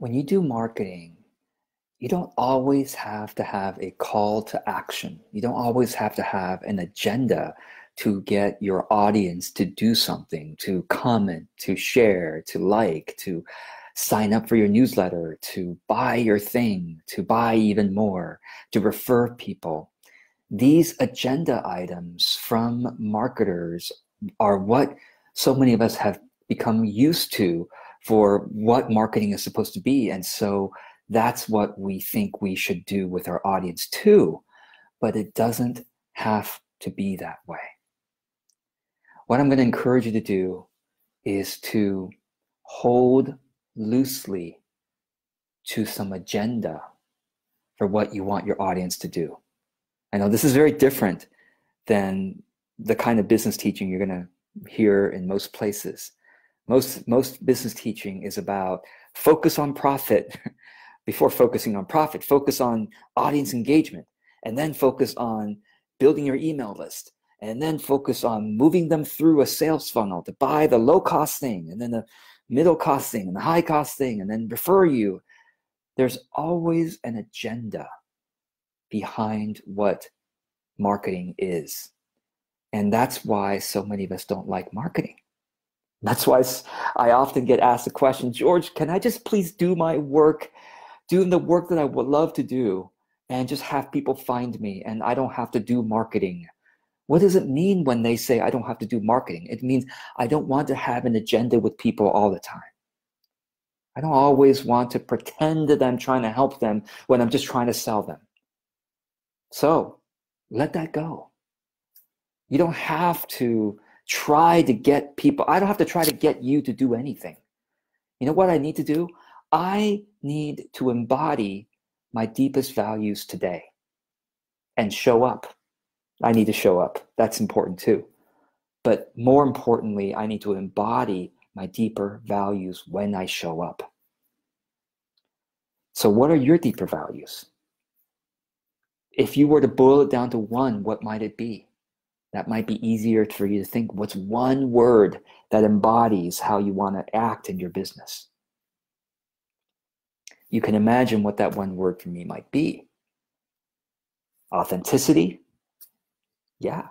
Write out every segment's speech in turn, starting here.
when you do marketing, you don't always have to have a call to action. You don't always have to have an agenda to get your audience to do something, to comment, to share, to like, to sign up for your newsletter, to buy your thing, to buy even more, to refer people. These agenda items from marketers are what so many of us have become used to for what marketing is supposed to be. And so that's what we think we should do with our audience too. But it doesn't have to be that way. What I'm going to encourage you to do is to hold loosely to some agenda for what you want your audience to do. I know this is very different than the kind of business teaching you're going to hear in most places. Most most business teaching is about focus on profit before focusing on profit, focus on audience engagement, and then focus on building your email list, and then focus on moving them through a sales funnel to buy the low cost thing, and then the middle cost thing, and the high cost thing, and then refer you. There's always an agenda behind what marketing is. And that's why so many of us don't like marketing. That's why I often get asked the question, George, can I just please do my work, doing the work that I would love to do, and just have people find me and I don't have to do marketing? What does it mean when they say I don't have to do marketing? It means I don't want to have an agenda with people all the time. I don't always want to pretend that I'm trying to help them when I'm just trying to sell them. So let that go. You don't have to try to get people, I don't have to try to get you to do anything. You know what I need to do? I need to embody my deepest values today and show up. I need to show up. That's important too. But more importantly, I need to embody my deeper values when I show up. So, what are your deeper values? If you were to boil it down to one, what might it be? That might be easier for you to think what's one word that embodies how you want to act in your business. You can imagine what that one word for me might be. Authenticity, yeah.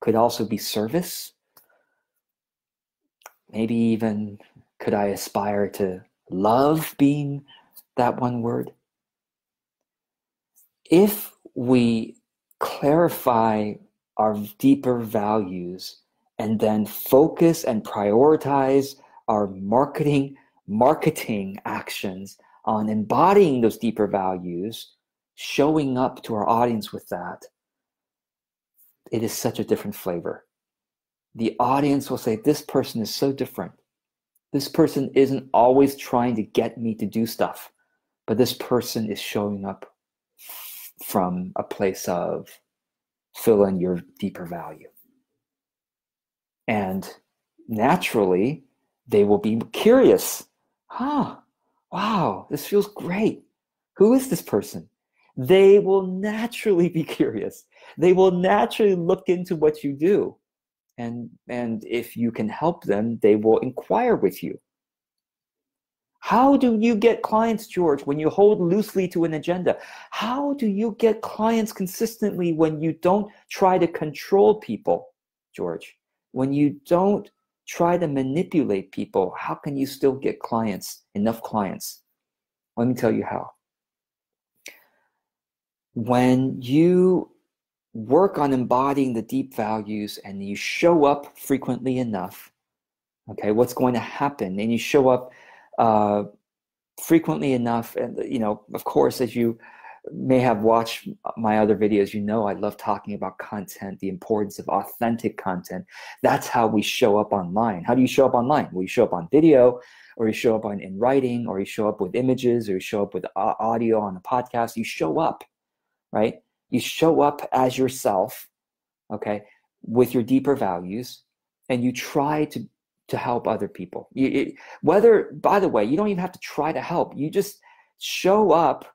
Could also be service. Maybe even could I aspire to love being that one word? If we clarify our deeper values and then focus and prioritize our marketing marketing actions on embodying those deeper values showing up to our audience with that. It is such a different flavor. The audience will say this person is so different. This person isn't always trying to get me to do stuff but this person is showing up from a place of fill in your deeper value. And naturally, they will be curious. Huh, wow, this feels great. Who is this person? They will naturally be curious. They will naturally look into what you do. And, and if you can help them, they will inquire with you. How do you get clients, George, when you hold loosely to an agenda? How do you get clients consistently when you don't try to control people, George? When you don't try to manipulate people, how can you still get clients, enough clients? Let me tell you how. When you work on embodying the deep values and you show up frequently enough, okay, what's going to happen? And you show up uh, frequently enough. And, you know, of course, as you may have watched my other videos, you know I love talking about content, the importance of authentic content. That's how we show up online. How do you show up online? Well, you show up on video, or you show up on in writing, or you show up with images, or you show up with audio on a podcast. You show up, right? You show up as yourself, okay, with your deeper values, and you try to to help other people. You, it, whether, by the way, you don't even have to try to help. You just show up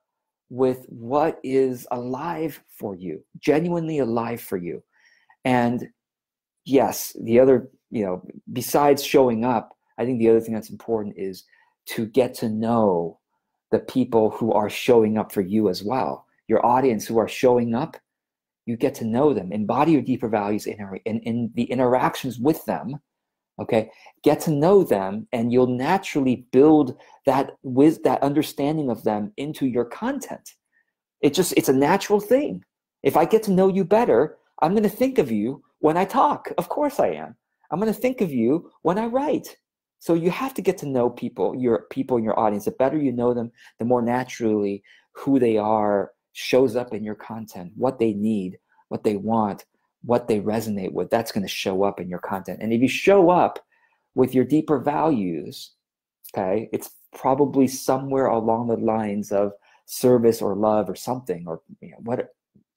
with what is alive for you, genuinely alive for you. And yes, the other, you know, besides showing up, I think the other thing that's important is to get to know the people who are showing up for you as well. Your audience who are showing up, you get to know them, embody your deeper values in, in, in the interactions with them. Okay, get to know them, and you'll naturally build that with that understanding of them into your content. It just it's a natural thing. If I get to know you better, I'm going to think of you when I talk. Of course I am. I'm going to think of you when I write. So you have to get to know people, your people in your audience. The better you know them, the more naturally who they are shows up in your content, what they need, what they want, what they resonate with. That's going to show up in your content. And if you show up with your deeper values, okay, it's probably somewhere along the lines of service or love or something, or you know, what.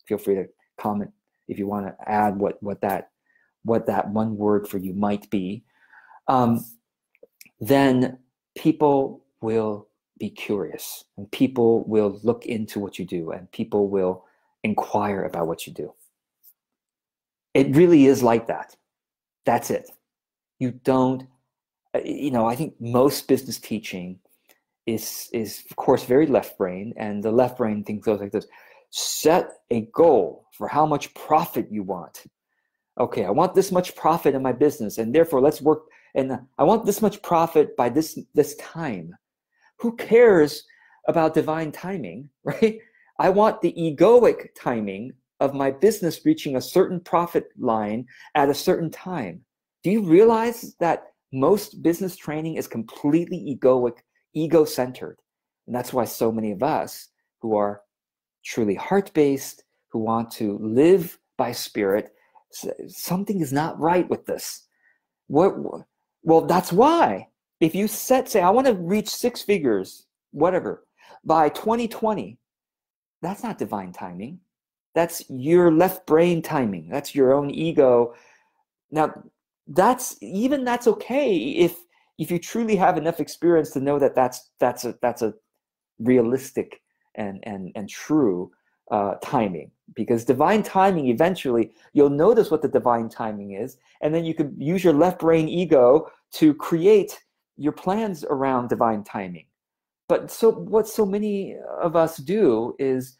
Feel free to comment if you want to add what what that what that one word for you might be. Um, then people will be curious and people will look into what you do and people will inquire about what you do. It really is like that. That's it. You don't, uh, you know, I think most business teaching is, is of course, very left brain, and the left brain thinks goes like this set a goal for how much profit you want. Okay, I want this much profit in my business, and therefore let's work and I want this much profit by this this time. Who cares about divine timing, right? I want the egoic timing of my business reaching a certain profit line at a certain time. Do you realize that most business training is completely egoic, ego centered? And that's why so many of us who are truly heart based, who want to live by spirit, something is not right with this. What, well, that's why. If you set, say, I want to reach six figures, whatever, by 2020, that's not divine timing. That's your left brain timing. That's your own ego. Now, that's even that's okay if if you truly have enough experience to know that that's that's a that's a realistic and and and true uh, timing because divine timing eventually you'll notice what the divine timing is and then you can use your left brain ego to create your plans around divine timing but so what so many of us do is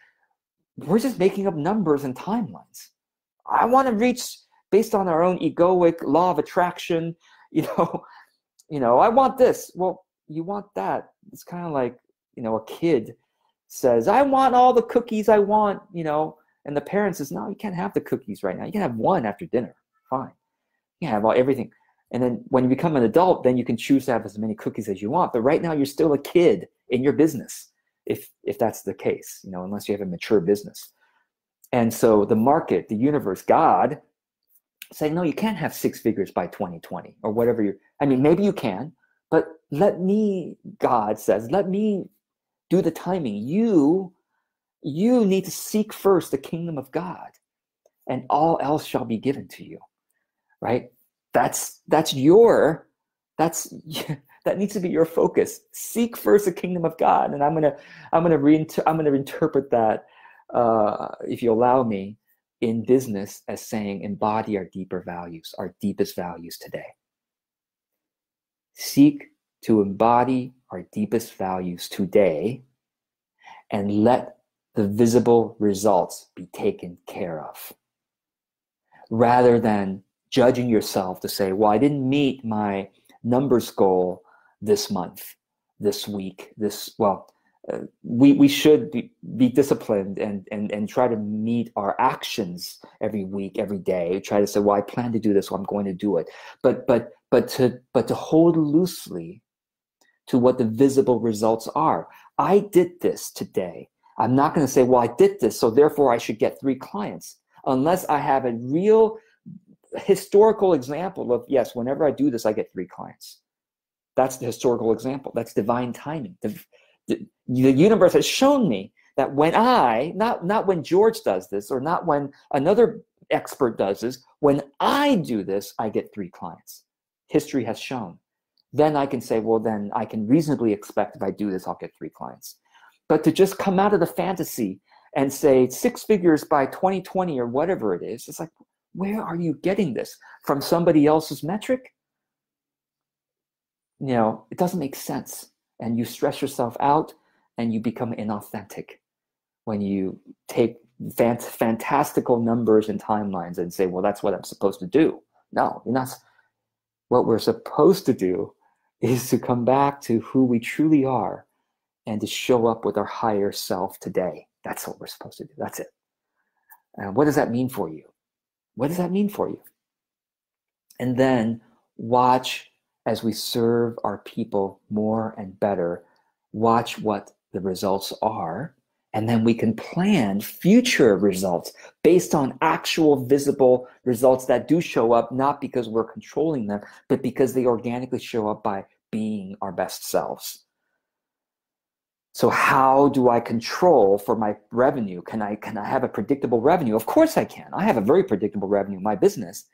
we're just making up numbers and timelines i want to reach based on our own egoic law of attraction you know you know i want this well you want that it's kind of like you know a kid says, I want all the cookies I want, you know, and the parent says, no, you can't have the cookies right now. You can have one after dinner. Fine. You can have all, everything. And then when you become an adult, then you can choose to have as many cookies as you want. But right now you're still a kid in your business, if if that's the case, you know, unless you have a mature business. And so the market, the universe, God say no, you can't have six figures by 2020 or whatever you I mean, maybe you can, but let me, God says, let me do the timing. You, you need to seek first the kingdom of God, and all else shall be given to you. Right? That's that's your that's that needs to be your focus. Seek first the kingdom of God, and I'm gonna I'm gonna reinter- I'm gonna interpret that, uh, if you allow me, in business as saying embody our deeper values, our deepest values today. Seek to embody our deepest values today and let the visible results be taken care of rather than judging yourself to say well i didn't meet my numbers goal this month this week this well uh, we, we should be, be disciplined and, and, and try to meet our actions every week every day try to say well i plan to do this so i'm going to do it but but but to but to hold loosely to what the visible results are. I did this today. I'm not going to say, well, I did this, so therefore I should get three clients, unless I have a real historical example of, yes, whenever I do this, I get three clients. That's the historical example. That's divine timing. The, the, the universe has shown me that when I, not, not when George does this, or not when another expert does this, when I do this, I get three clients. History has shown then I can say, well, then I can reasonably expect if I do this, I'll get three clients. But to just come out of the fantasy and say six figures by 2020 or whatever it is, it's like, where are you getting this? From somebody else's metric? You know, it doesn't make sense. and you stress yourself out and you become inauthentic when you take fant- fantastical numbers and timelines and say, well, that's what I'm supposed to do. No, you're not. What we're supposed to do is to come back to who we truly are and to show up with our higher self today. That's what we're supposed to do. That's it. Uh, what does that mean for you? What does that mean for you? And then watch as we serve our people more and better. Watch what the results are and then we can plan future results based on actual visible results that do show up, not because we're controlling them, but because they organically show up by being our best selves. So how do I control for my revenue? Can I can I have a predictable revenue? Of course I can. I have a very predictable revenue in my business,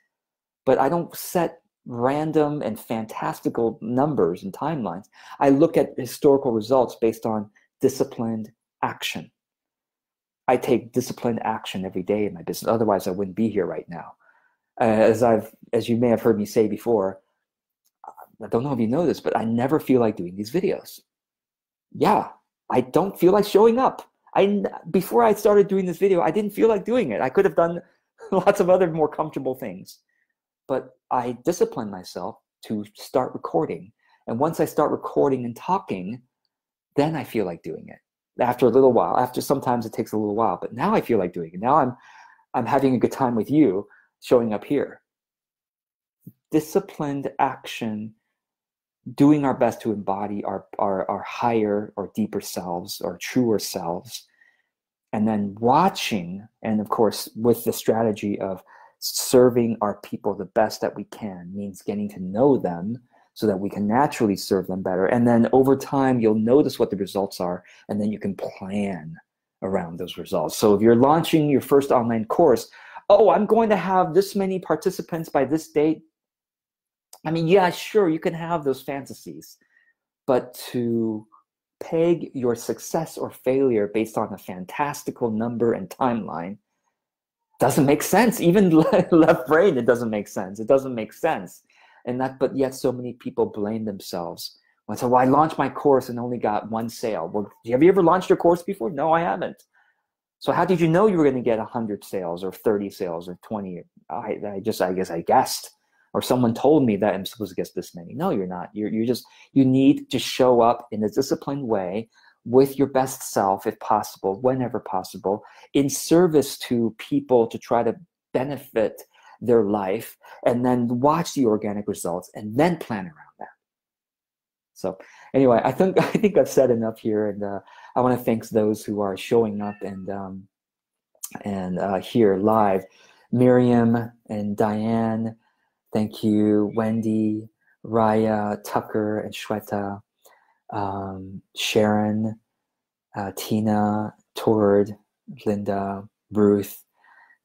but I don't set random and fantastical numbers and timelines. I look at historical results based on disciplined action. I take disciplined action every day in my business. Otherwise, I wouldn't be here right now. Uh, as I've, as you may have heard me say before, I don't know if you know this, but I never feel like doing these videos. Yeah, I don't feel like showing up. I before I started doing this video, I didn't feel like doing it. I could have done lots of other more comfortable things, but I discipline myself to start recording. And once I start recording and talking, then I feel like doing it. After a little while after sometimes it takes a little while but now i feel like doing it. Now i'm i'm having a good time with you showing up here. Disciplined action doing our best to embody our our, our higher or deeper selves or truer selves. And then watching and of course with the strategy of serving our people the best that we can means getting to know them so that we can naturally serve them better. And then over time, you'll notice what the results are, and then you can plan around those results. So if you're launching your first online course, oh, I'm going to have this many participants by this date. I mean, yeah, sure, you can have those fantasies, but to peg your success or failure based on a fantastical number and timeline doesn't make sense. Even left brain, it doesn't make sense. It doesn't make sense and that but yet so many people blame themselves so well, I launched my course and only got one sale. Well, have you ever launched your course before? No, I haven't. So how did you know you were going to get 100 sales or 30 sales or 20? I, I just, I guess I guessed. Or someone told me that I'm supposed to get this many. No, you're not. You're, you're just, you need to show up in a disciplined way with your best self, if possible, whenever possible, in service to people to try to benefit their life and then watch the organic results and then plan around that. So anyway, I think I think I've said enough here, and uh, I want to thank those who are showing up and um, and uh, here live. Miriam and Diane, thank you. Wendy, Raya, Tucker, and Shweta, um, Sharon, uh, Tina, Tord, Linda, Ruth,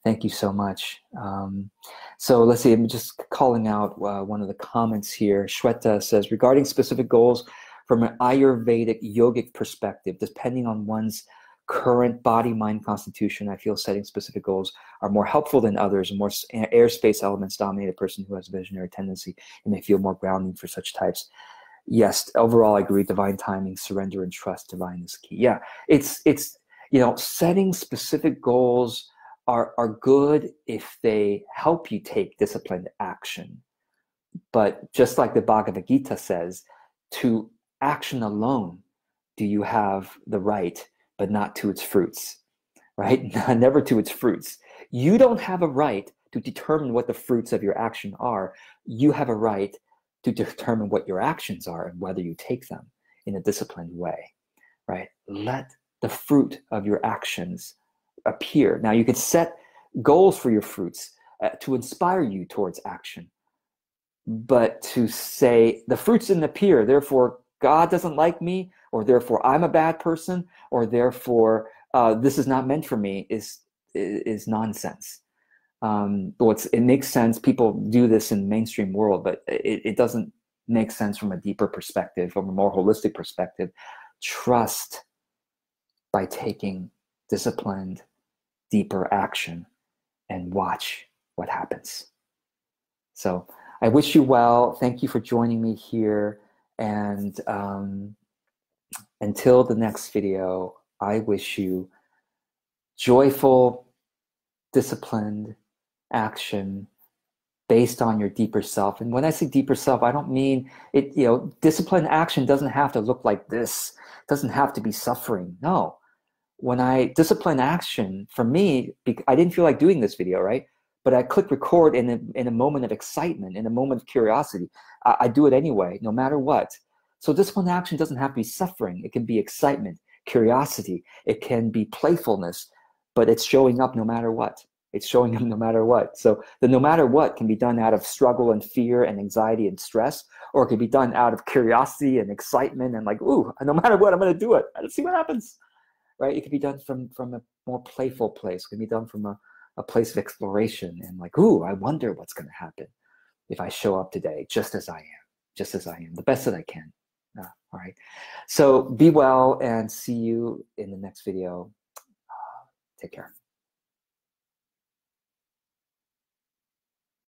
Thank you so much. Um, so let's see, I'm just calling out uh, one of the comments here. Shweta says, regarding specific goals from an Ayurvedic yogic perspective, depending on one's current body mind constitution, I feel setting specific goals are more helpful than others. More airspace elements dominate a person who has a visionary tendency and may feel more grounding for such types. Yes, overall, I agree. Divine timing, surrender, and trust. Divine is key. Yeah, it's it's you know setting specific goals are, are good if they help you take disciplined action. But just like the Bhagavad Gita says, to action alone do you have the right, but not to its fruits, right? Never to its fruits. You don't have a right to determine what the fruits of your action are. You have a right to determine what your actions are and whether you take them in a disciplined way, right? Let the fruit of your actions appear. Now, you can set goals for your fruits uh, to inspire you towards action. But to say the fruits didn't appear, therefore God doesn't like me, or therefore I'm a bad person, or therefore uh, this is not meant for me is is nonsense. Um, what's it makes sense. People do this in mainstream world, but it, it doesn't make sense from a deeper perspective, from a more holistic perspective. Trust by taking disciplined deeper action and watch what happens. So I wish you well. Thank you for joining me here. And um, Until the next video, I wish you joyful, disciplined action based on your deeper self. And when I say deeper self, I don't mean it, you know, disciplined action doesn't have to look like this, it doesn't have to be suffering. No. When I discipline action, for me, I didn't feel like doing this video, right? But I click record in a, in a moment of excitement, in a moment of curiosity. I, I do it anyway, no matter what. So disciplined action doesn't have to be suffering. It can be excitement, curiosity. It can be playfulness, but it's showing up no matter what. It's showing them no matter what. So the no matter what can be done out of struggle and fear and anxiety and stress, or it can be done out of curiosity and excitement and like, ooh, no matter what, I'm going to do it. Let's see what happens. Right? It can be done from from a more playful place. It can be done from a, a place of exploration and like, ooh, I wonder what's going to happen if I show up today just as I am, just as I am, the best that I can. Uh, all right. So be well and see you in the next video. Uh, take care.